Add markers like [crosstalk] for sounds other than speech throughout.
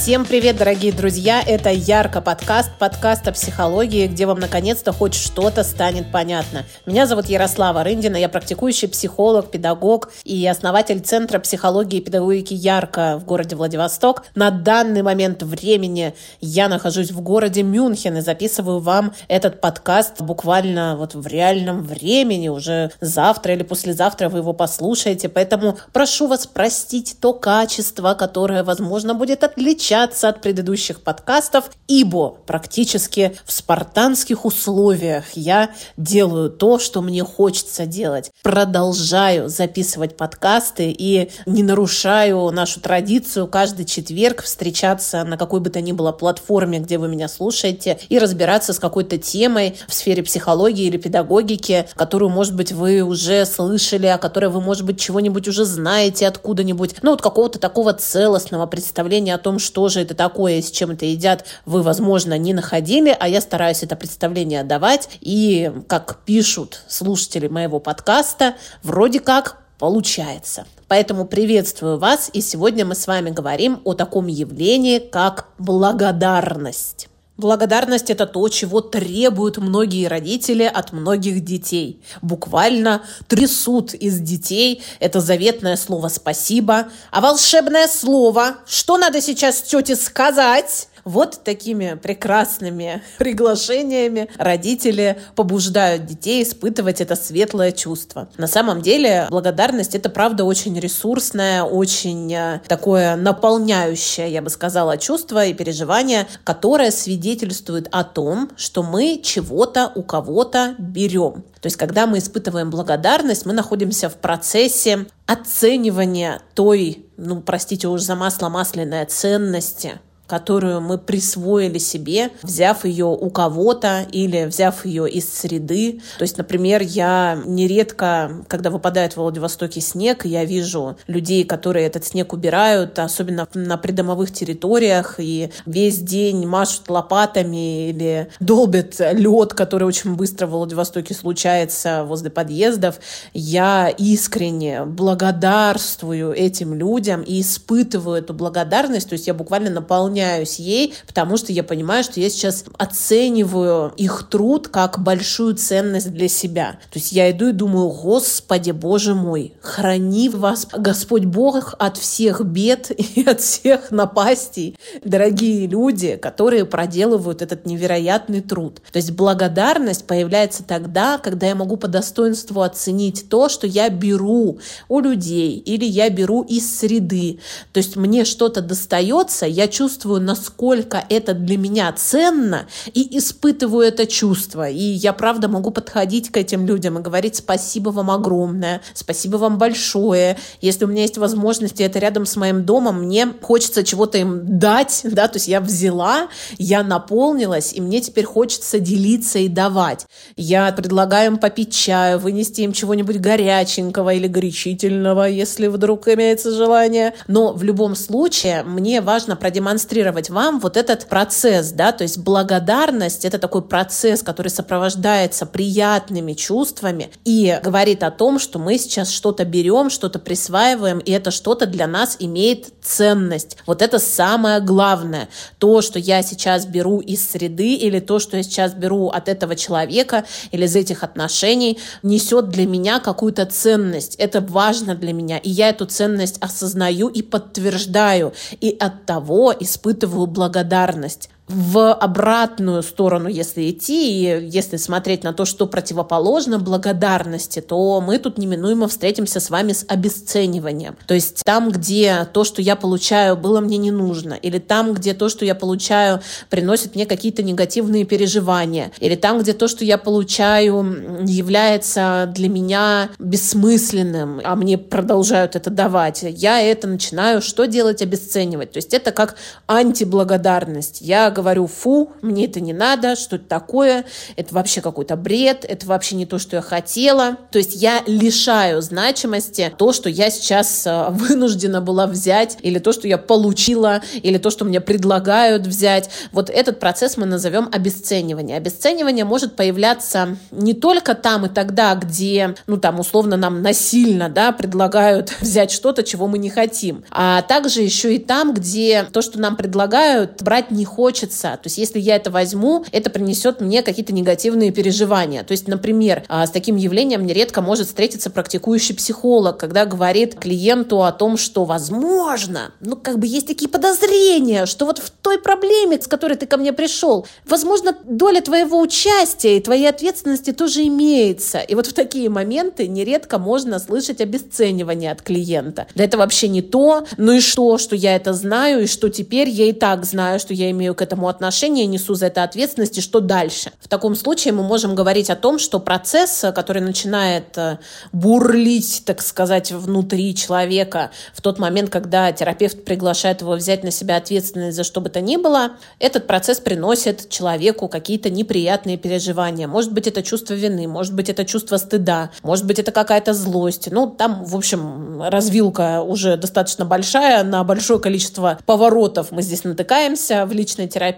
Всем привет, дорогие друзья! Это Ярко подкаст, подкаст о психологии, где вам наконец-то хоть что-то станет понятно. Меня зовут Ярослава Рындина, я практикующий психолог, педагог и основатель Центра психологии и педагогики Ярко в городе Владивосток. На данный момент времени я нахожусь в городе Мюнхен и записываю вам этот подкаст буквально вот в реальном времени. Уже завтра или послезавтра вы его послушаете, поэтому прошу вас простить то качество, которое, возможно, будет отличаться отличаться от предыдущих подкастов, ибо практически в спартанских условиях я делаю то, что мне хочется делать. Продолжаю записывать подкасты и не нарушаю нашу традицию каждый четверг встречаться на какой бы то ни было платформе, где вы меня слушаете, и разбираться с какой-то темой в сфере психологии или педагогики, которую, может быть, вы уже слышали, о которой вы, может быть, чего-нибудь уже знаете откуда-нибудь. Ну, вот какого-то такого целостного представления о том, что что же это такое, с чем это едят, вы, возможно, не находили, а я стараюсь это представление давать. И, как пишут слушатели моего подкаста, вроде как получается. Поэтому приветствую вас, и сегодня мы с вами говорим о таком явлении, как благодарность. Благодарность – это то, чего требуют многие родители от многих детей. Буквально трясут из детей это заветное слово «спасибо», а волшебное слово «что надо сейчас тете сказать?» Вот такими прекрасными [laughs] приглашениями родители побуждают детей испытывать это светлое чувство. На самом деле благодарность это правда очень ресурсное, очень э, такое наполняющее, я бы сказала, чувство и переживание, которое свидетельствует о том, что мы чего-то у кого-то берем. То есть, когда мы испытываем благодарность, мы находимся в процессе оценивания той, ну, простите уж за масло масляной ценности, которую мы присвоили себе, взяв ее у кого-то или взяв ее из среды. То есть, например, я нередко, когда выпадает в Владивостоке снег, я вижу людей, которые этот снег убирают, особенно на придомовых территориях, и весь день машут лопатами или долбят лед, который очень быстро в Владивостоке случается возле подъездов. Я искренне благодарствую этим людям и испытываю эту благодарность, то есть я буквально наполняю наполняюсь ей, потому что я понимаю, что я сейчас оцениваю их труд как большую ценность для себя. То есть я иду и думаю, Господи, Боже мой, храни вас, Господь Бог, от всех бед [laughs] и от всех напастей, дорогие люди, которые проделывают этот невероятный труд. То есть благодарность появляется тогда, когда я могу по достоинству оценить то, что я беру у людей или я беру из среды. То есть мне что-то достается, я чувствую чувствую, насколько это для меня ценно, и испытываю это чувство. И я, правда, могу подходить к этим людям и говорить спасибо вам огромное, спасибо вам большое. Если у меня есть возможности, это рядом с моим домом, мне хочется чего-то им дать, [laughs] да, то есть я взяла, я наполнилась, и мне теперь хочется делиться и давать. Я предлагаю им попить чаю, вынести им чего-нибудь горяченького или горячительного, если вдруг имеется желание. Но в любом случае мне важно продемонстрировать продемонстрировать вам вот этот процесс, да, то есть благодарность — это такой процесс, который сопровождается приятными чувствами и говорит о том, что мы сейчас что-то берем, что-то присваиваем, и это что-то для нас имеет ценность. Вот это самое главное. То, что я сейчас беру из среды или то, что я сейчас беру от этого человека или из этих отношений, несет для меня какую-то ценность. Это важно для меня, и я эту ценность осознаю и подтверждаю. И от того испытываю испытываю благодарность в обратную сторону, если идти, и если смотреть на то, что противоположно благодарности, то мы тут неминуемо встретимся с вами с обесцениванием. То есть там, где то, что я получаю, было мне не нужно, или там, где то, что я получаю, приносит мне какие-то негативные переживания, или там, где то, что я получаю, является для меня бессмысленным, а мне продолжают это давать, я это начинаю что делать? Обесценивать. То есть это как антиблагодарность. Я говорю, фу, мне это не надо, что это такое, это вообще какой-то бред, это вообще не то, что я хотела. То есть я лишаю значимости то, что я сейчас э, [laughs] вынуждена была взять, или то, что я получила, или то, что мне предлагают взять. Вот этот процесс мы назовем обесценивание. Обесценивание может появляться не только там и тогда, где, ну там, условно, нам насильно, да, предлагают [laughs] взять что-то, чего мы не хотим, а также еще и там, где то, что нам предлагают, брать не хочется. То есть если я это возьму, это принесет мне какие-то негативные переживания. То есть, например, а, с таким явлением нередко может встретиться практикующий психолог, когда говорит клиенту о том, что возможно, ну как бы есть такие подозрения, что вот в той проблеме, с которой ты ко мне пришел, возможно, доля твоего участия и твоей ответственности тоже имеется. И вот в такие моменты нередко можно слышать обесценивание от клиента. Да это вообще не то, ну и что, что я это знаю, и что теперь я и так знаю, что я имею к этому отношение, несу за это ответственность, и что дальше. В таком случае мы можем говорить о том, что процесс, который начинает э, бурлить, так сказать, внутри человека в тот момент, когда терапевт приглашает его взять на себя ответственность за что бы то ни было, этот процесс приносит человеку какие-то неприятные переживания. Может быть, это чувство вины, может быть, это чувство стыда, может быть, это какая-то злость. Ну, там, в общем, развилка уже достаточно большая, на большое количество поворотов мы здесь натыкаемся в личной терапии.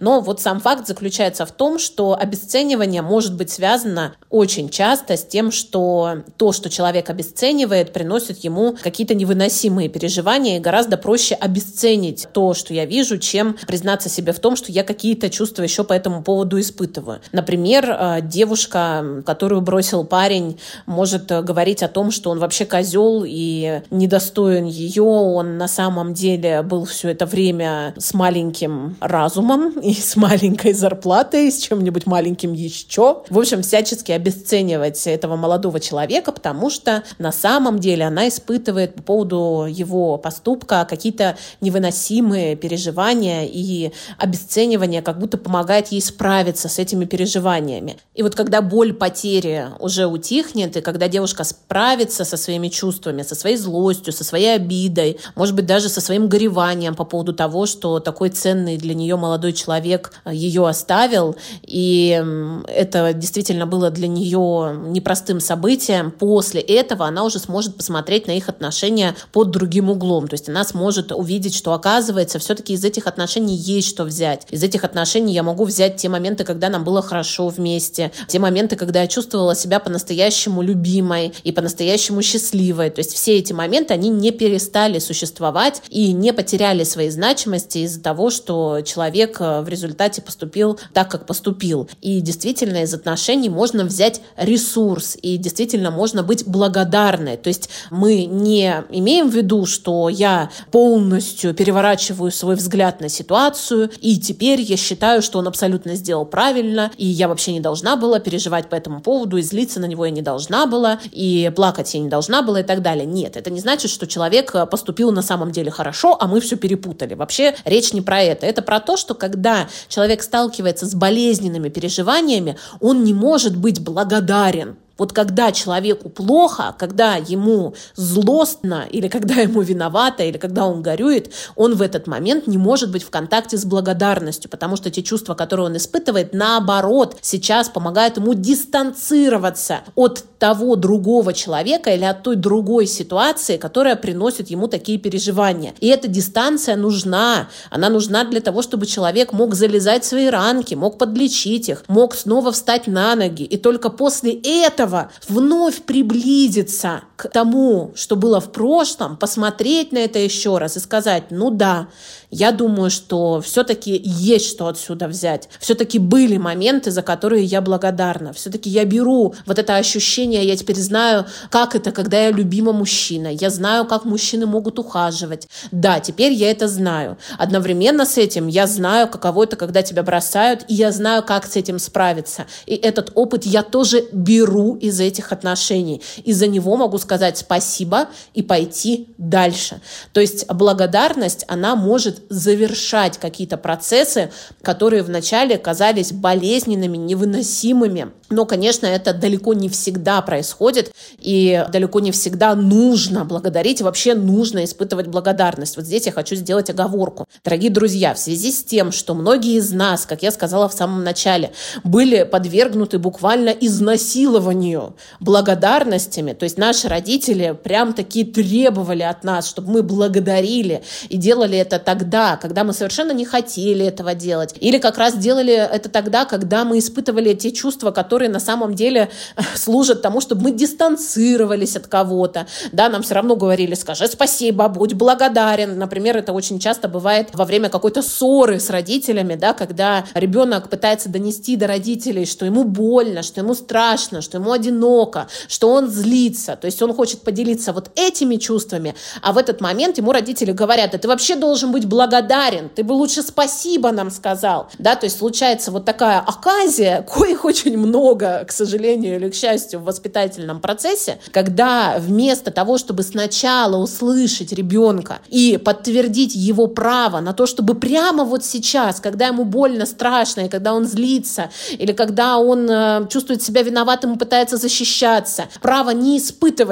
Но вот сам факт заключается в том, что обесценивание может быть связано очень часто с тем, что то, что человек обесценивает, приносит ему какие-то невыносимые переживания, и гораздо проще обесценить то, что я вижу, чем признаться себе в том, что я какие-то чувства еще по этому поводу испытываю. Например, э, девушка, которую бросил парень, может говорить о том, что он вообще козел и недостоин ее, он на самом деле был все это время с маленьким разумом и с маленькой зарплатой, с чем-нибудь маленьким еще. В общем, всячески обесценивать этого молодого человека, потому что на самом деле она испытывает по поводу его поступка какие-то невыносимые переживания и обесценивание как будто помогает ей справиться с этими переживаниями. И вот когда боль потери уже утихнет, и когда девушка справится со своими чувствами, со своей злостью, со своей обидой, может быть, даже со своим гореванием по поводу того, что такой ценный для нее молодой человек ее оставил, и это действительно было для нее непростым событием, после этого она уже сможет посмотреть на их отношения под другим углом. То есть она сможет увидеть, что оказывается, все-таки из этих отношений есть что взять. Из этих отношений я могу взять те моменты, когда нам было хорошо вместе, те моменты, когда я чувствовала себя по-настоящему любимой и по-настоящему счастливой. То есть все эти моменты, они не перестали существовать и не потеряли своей значимости из-за того, что человек э, в результате поступил так, как поступил. И действительно из отношений можно взять ресурс, и действительно можно быть благодарной. То есть мы не имеем в виду, что я полностью переворачиваю свой взгляд на ситуацию, и теперь я считаю, что он абсолютно сделал правильно, и я вообще не должна была переживать по этому поводу, и злиться на него я не должна была, и плакать я не должна была, и так далее. Нет, это не значит, что человек поступил на самом деле хорошо, а мы все перепутали. Вообще речь не про это. Это про то, что когда человек сталкивается с болезненными переживаниями, он не может быть благодарен вот когда человеку плохо, когда ему злостно, или когда ему виновато, или когда он горюет, он в этот момент не может быть в контакте с благодарностью, потому что те чувства, которые он испытывает, наоборот, сейчас помогают ему дистанцироваться от того другого человека или от той другой ситуации, которая приносит ему такие переживания. И эта дистанция нужна. Она нужна для того, чтобы человек мог залезать в свои ранки, мог подлечить их, мог снова встать на ноги. И только после этого этого вновь приблизиться к тому, что было в прошлом, посмотреть на это еще раз и сказать, ну да, я думаю, что все-таки есть что отсюда взять. Все-таки были моменты, за которые я благодарна. Все-таки я беру вот это ощущение, я теперь знаю, как это, когда я любима мужчина. Я знаю, как мужчины могут ухаживать. Да, теперь я это знаю. Одновременно с этим я знаю, каково это, когда тебя бросают, и я знаю, как с этим справиться. И этот опыт я тоже беру из этих отношений. И за него могу сказать спасибо и пойти дальше. То есть благодарность, она может завершать какие-то процессы, которые вначале казались болезненными, невыносимыми. Но, конечно, это далеко не всегда происходит, и далеко не всегда нужно благодарить, и вообще нужно испытывать благодарность. Вот здесь я хочу сделать оговорку. Дорогие друзья, в связи с тем, что многие из нас, как я сказала в самом начале, были подвергнуты буквально изнасилованию благодарностями, то есть наши родители прям таки требовали от нас, чтобы мы благодарили и делали это тогда, когда мы совершенно не хотели этого делать, или как раз делали это тогда, когда мы испытывали те чувства, которые на самом деле служат тому, чтобы мы дистанцировались от кого-то, да, нам все равно говорили, скажи спасибо, будь благодарен, например, это очень часто бывает во время какой-то ссоры с родителями, да, когда ребенок пытается донести до родителей, что ему больно, что ему страшно, что ему одиноко, что он злится, то есть он хочет поделиться вот этими чувствами, а в этот момент ему родители говорят, да ты вообще должен быть благодарен, ты бы лучше спасибо нам сказал, да, то есть случается вот такая оказия, [laughs] коих очень много, к сожалению или к счастью, в воспитательном процессе, когда вместо того, чтобы сначала услышать ребенка и подтвердить его право на то, чтобы прямо вот сейчас, когда ему больно, страшно, и когда он злится, или когда он э, чувствует себя виноватым и пытается защищаться, право не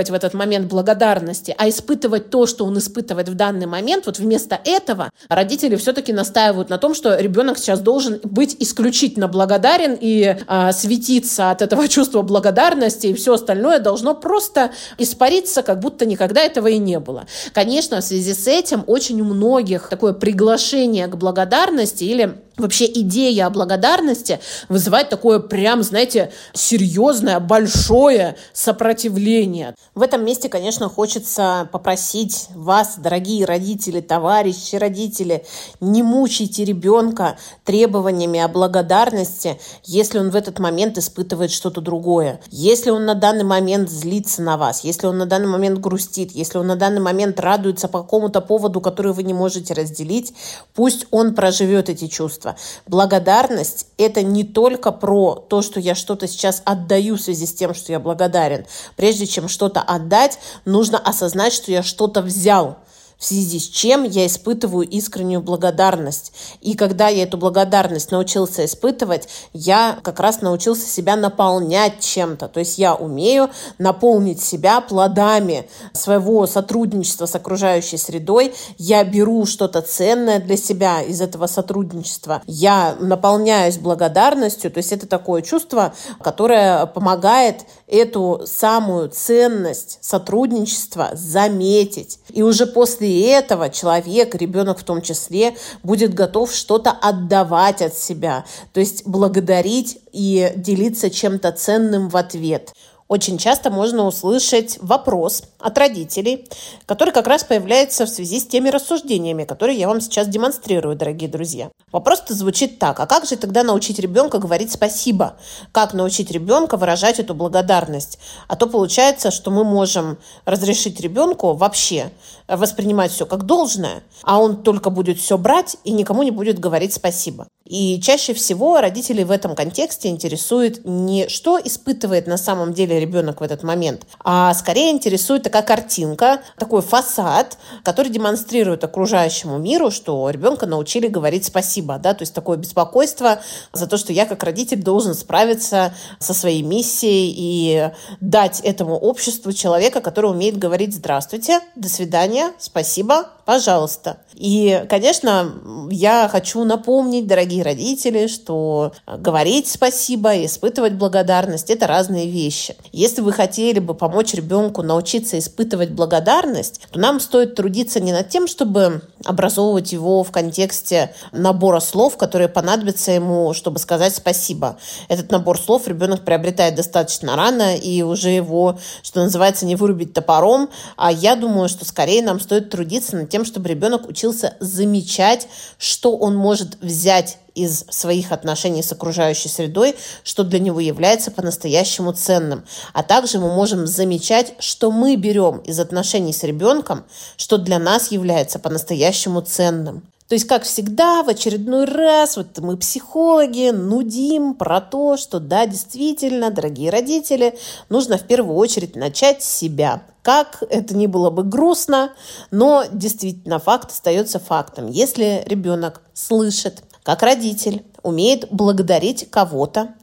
испытывать в этот момент благодарности, а испытывать то, что он испытывает в данный момент, вот вместо этого родители все-таки настаивают на том, что ребенок сейчас должен быть исключительно благодарен и э, светиться от этого [laughs] чувства благодарности, и все остальное должно просто испариться, как будто никогда этого и не было. Конечно, в связи с этим очень у многих такое приглашение к благодарности или вообще идея о благодарности вызывает такое прям, знаете, серьезное, большое сопротивление. В этом месте, конечно, хочется попросить вас, дорогие родители, товарищи родители, не мучайте ребенка требованиями о благодарности, если он в этот момент испытывает что-то другое. Если он на данный момент злится на вас, если он на данный момент грустит, если он на данный момент радуется по какому-то поводу, который вы не можете разделить, пусть он проживет эти чувства. Благодарность – это не только про то, что я что-то сейчас отдаю в связи с тем, что я благодарен. Прежде чем что-то отдать, нужно осознать, что я что-то взял – в связи с чем я испытываю искреннюю благодарность. И когда я эту благодарность научился испытывать, я как раз научился себя наполнять чем-то. То есть я умею наполнить себя плодами своего сотрудничества с окружающей средой. Я беру что-то ценное для себя из этого сотрудничества. Я наполняюсь благодарностью. То есть это такое чувство, которое помогает эту самую ценность сотрудничества заметить. И уже после этого человек, ребенок в том числе, будет готов что-то отдавать от себя, то есть благодарить и делиться чем-то ценным в ответ. Очень часто можно услышать вопрос от родителей, который как раз появляется в связи с теми рассуждениями, которые я вам сейчас демонстрирую, дорогие друзья. Вопрос-то звучит так. А как же тогда научить ребенка говорить спасибо? Как научить ребенка выражать эту благодарность? А то получается, что мы можем разрешить ребенку вообще воспринимать все как должное, а он только будет все брать и никому не будет говорить спасибо. И чаще всего родители в этом контексте интересует не что испытывает на самом деле ребенок в этот момент, а скорее интересует такая картинка, такой фасад, который демонстрирует окружающему миру, что ребенка научили говорить спасибо, да, то есть такое беспокойство за то, что я как родитель должен справиться со своей миссией и дать этому обществу человека, который умеет говорить «здравствуйте», «до свидания», «спасибо», «пожалуйста». И, конечно, я хочу напомнить, дорогие родители, что говорить спасибо и испытывать благодарность – это разные вещи. Если вы хотели бы помочь ребенку научиться испытывать благодарность, то нам стоит трудиться не над тем, чтобы образовывать его в контексте набора слов, которые понадобятся ему, чтобы сказать спасибо. Этот набор слов ребенок приобретает достаточно рано, и уже его, что называется, не вырубить топором. А я думаю, что скорее нам стоит трудиться над тем, чтобы ребенок учился замечать, что он может взять из своих отношений с окружающей средой, что для него является по-настоящему ценным. А также мы можем замечать, что мы берем из отношений с ребенком, что для нас является по-настоящему ценным. То есть, как всегда, в очередной раз вот мы, психологи, нудим про то, что да, действительно, дорогие родители, нужно в первую очередь начать с себя. Как это ни было бы грустно, но действительно факт остается фактом. Если ребенок слышит, как родитель умеет благодарить кого-то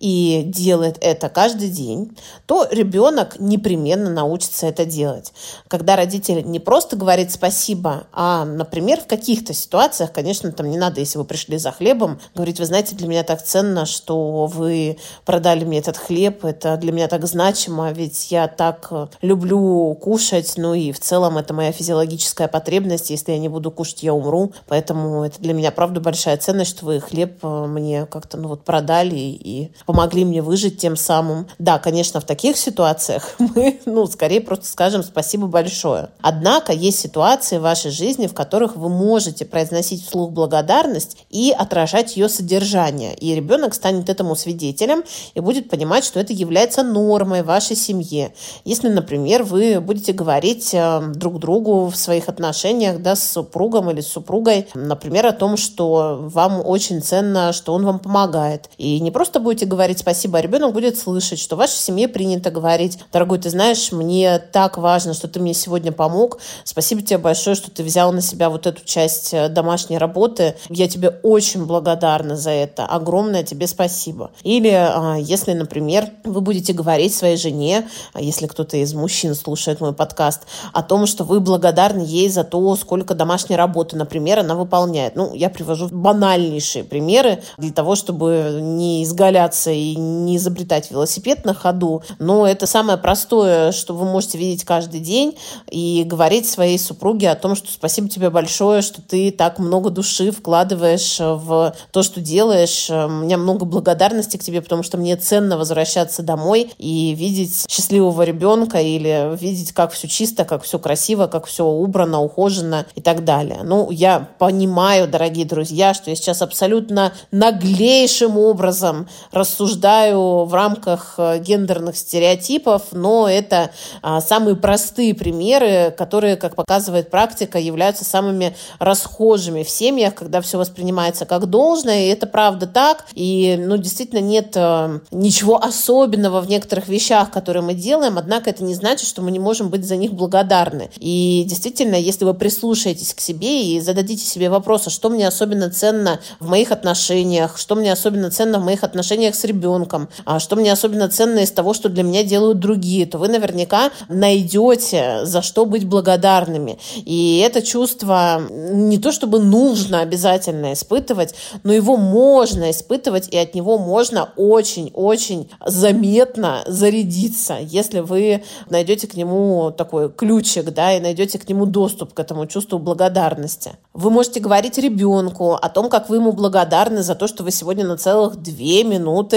и делает это каждый день, то ребенок непременно научится это делать. Когда родитель не просто говорит спасибо, а, например, в каких-то ситуациях, конечно, там не надо, если вы пришли за хлебом, говорить, вы знаете, для меня так ценно, что вы продали мне этот хлеб, это для меня так значимо, ведь я так люблю кушать, ну и в целом это моя физиологическая потребность, если я не буду кушать, я умру, поэтому это для меня, правда, большая ценность, что вы хлеб э, мне как-то, ну вот, продали и помогли мне выжить тем самым. Да, конечно, в таких ситуациях [laughs] мы, ну, скорее просто скажем спасибо большое. Однако есть ситуации в вашей жизни, в которых вы можете произносить вслух благодарность и отражать ее содержание. И ребенок станет этому свидетелем и будет понимать, что это является нормой в вашей семье. Если, например, вы будете говорить э, друг другу в своих отношениях да, с супругом или с супругой, например, о том, что вам очень ценно, что он вам помогает. И не просто будете говорить спасибо, спасибо, а ребенок будет слышать, что в вашей семье принято говорить, дорогой, ты знаешь, мне так важно, что ты мне сегодня помог, спасибо тебе большое, что ты взял на себя вот эту часть э, домашней работы, я тебе очень благодарна за это, огромное тебе спасибо. Или а, если, например, вы будете говорить своей жене, а если кто-то из мужчин слушает мой подкаст, о том, что вы благодарны ей за то, сколько домашней работы, например, она выполняет. Ну, я привожу банальнейшие примеры для того, чтобы не изгаляться и не изобретать велосипед на ходу, но это самое простое, что вы можете видеть каждый день и говорить своей супруге о том, что спасибо тебе большое, что ты так много души вкладываешь в то, что делаешь. У меня много благодарности к тебе, потому что мне ценно возвращаться домой и видеть счастливого ребенка или видеть, как все чисто, как все красиво, как все убрано, ухожено и так далее. Ну, я понимаю, дорогие друзья, что я сейчас абсолютно наглейшим образом рассуждаю рассуждаю в рамках э, гендерных стереотипов, но это а, самые простые примеры, которые, как показывает практика, являются самыми расхожими в семьях, когда все воспринимается как должное, и это правда так, и, ну, действительно нет а, ничего особенного в некоторых вещах, которые мы делаем, однако это не значит, что мы не можем быть за них благодарны. И действительно, если вы прислушаетесь к себе и зададите себе вопрос, а что мне особенно ценно в моих отношениях, что мне особенно ценно в моих отношениях ребенком, ребенком, а что мне особенно ценно из того, что для меня делают другие, то вы наверняка найдете, за что быть благодарными. И это чувство не то чтобы нужно обязательно испытывать, но его можно испытывать, и от него можно очень-очень заметно зарядиться, если вы найдете к нему такой ключик, да, и найдете к нему доступ к этому чувству благодарности. Вы можете говорить ребенку о том, как вы ему благодарны за то, что вы сегодня на целых две минуты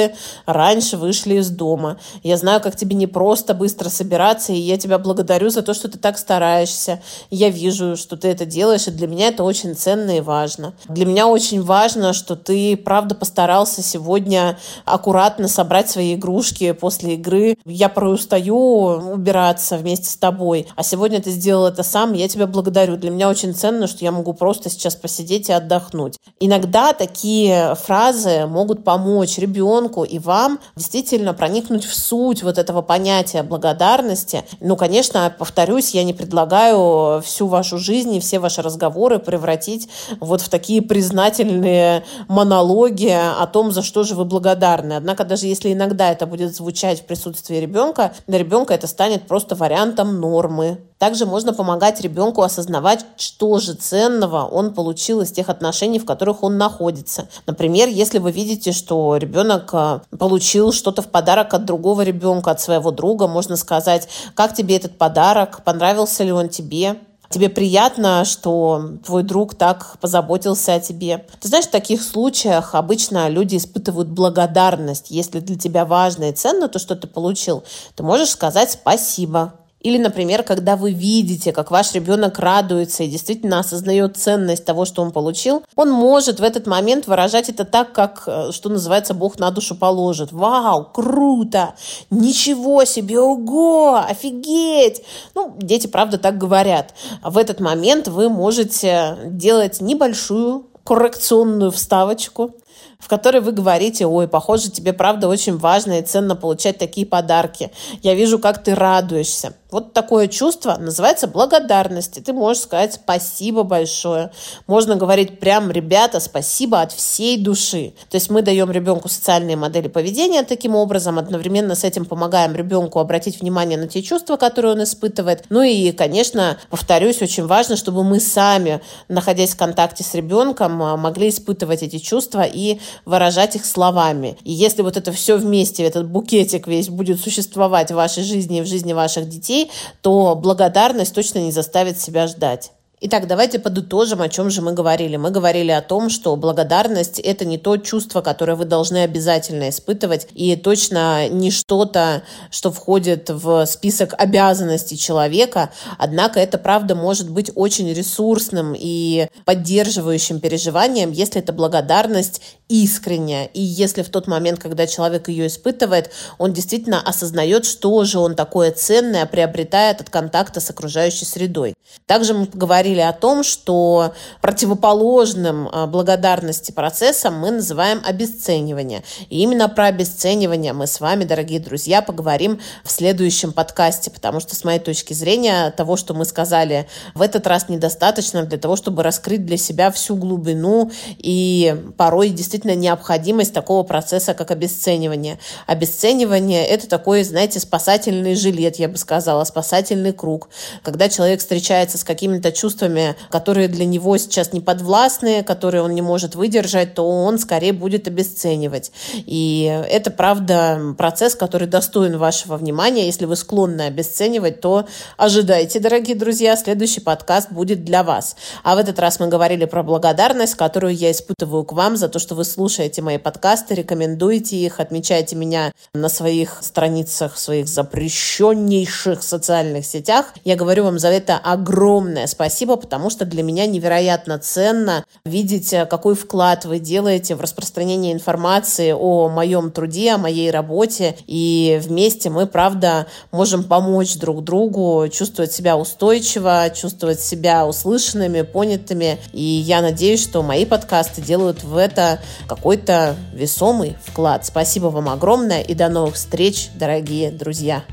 раньше вышли из дома. Я знаю, как тебе не просто быстро собираться, и я тебя благодарю за то, что ты так стараешься. Я вижу, что ты это делаешь, и для меня это очень ценно и важно. Для меня очень важно, что ты, правда, постарался сегодня аккуратно собрать свои игрушки после игры. Я порой устаю убираться вместе с тобой, а сегодня ты сделал это сам, я тебя благодарю. Для меня очень ценно, что я могу просто сейчас посидеть и отдохнуть. Иногда такие фразы могут помочь ребенку и вам действительно проникнуть в суть вот этого понятия благодарности. Ну, конечно, повторюсь, я не предлагаю всю вашу жизнь и все ваши разговоры превратить вот в такие признательные монологи о том, за что же вы благодарны. Однако даже если иногда это будет звучать в присутствии ребенка, для ребенка это станет просто вариантом нормы. Также можно помогать ребенку осознавать, что же ценного он получил из тех отношений, в которых он находится. Например, если вы видите, что ребенок э, получил что-то в подарок от другого ребенка, от своего друга, можно сказать, как тебе этот подарок, понравился ли он тебе, тебе приятно, что твой друг так позаботился о тебе. Ты знаешь, в таких случаях обычно люди испытывают благодарность. Если для тебя важно и ценно то, что ты получил, ты можешь сказать спасибо Или, например, когда вы видите, как ваш ребенок радуется и действительно осознает ценность того, что он получил, он может в этот момент выражать это так, как, э, что называется, Бог на душу положит. Вау, круто! Ничего себе, ого, офигеть! Ну, дети, правда, так говорят. В этот момент вы можете делать небольшую коррекционную вставочку, в которой вы говорите, ой, похоже, тебе правда очень важно и ценно получать такие подарки. Я вижу, как ты радуешься. Вот такое чувство называется благодарность. И ты можешь сказать спасибо большое. Можно говорить прям, ребята, спасибо от всей души. То есть мы даем ребенку социальные модели поведения таким образом, одновременно с этим помогаем ребенку обратить внимание на те чувства, которые он испытывает. Ну и, конечно, повторюсь, очень важно, чтобы мы сами, находясь в контакте с ребенком, могли испытывать эти чувства и выражать их словами. И если вот это все вместе, этот букетик весь будет существовать в вашей жизни и в жизни ваших детей, то благодарность точно не заставит себя ждать. Итак, давайте подытожим, о чем же мы говорили. Мы говорили о том, что благодарность – это не то чувство, которое вы должны обязательно испытывать, и точно не что-то, что входит в список обязанностей человека. Однако это, правда, может быть очень ресурсным и поддерживающим переживанием, если эта благодарность искренняя. И если в тот момент, когда человек ее испытывает, он действительно осознает, что же он такое ценное приобретает от контакта с окружающей средой. Также мы поговорили говорили о том, что противоположным а, благодарности процессом мы называем обесценивание. И именно про обесценивание мы с вами, дорогие друзья, поговорим в следующем подкасте, потому что с моей точки зрения того, что мы сказали в этот раз недостаточно для того, чтобы раскрыть для себя всю глубину и порой действительно необходимость такого процесса, как обесценивание. Обесценивание – это такой, знаете, спасательный жилет, я бы сказала, спасательный круг. Когда человек встречается с какими-то чувствами, чувствами, которые для него сейчас не подвластны, которые он не может выдержать, то он скорее будет обесценивать. И это, правда, процесс, который достоин вашего внимания. Если вы склонны обесценивать, то ожидайте, дорогие друзья, следующий подкаст будет для вас. А в этот раз мы говорили про благодарность, которую я испытываю к вам за то, что вы слушаете мои подкасты, рекомендуете их, отмечаете меня на своих страницах, своих запрещеннейших социальных сетях. Я говорю вам за это огромное спасибо спасибо, потому что для меня невероятно ценно видеть, э, какой вклад вы делаете в распространение информации о моем труде, о моей работе. И вместе мы, правда, можем помочь друг другу чувствовать себя устойчиво, чувствовать себя услышанными, понятыми. И я надеюсь, что мои подкасты делают в это какой-то весомый вклад. Спасибо вам огромное и до новых встреч, дорогие друзья.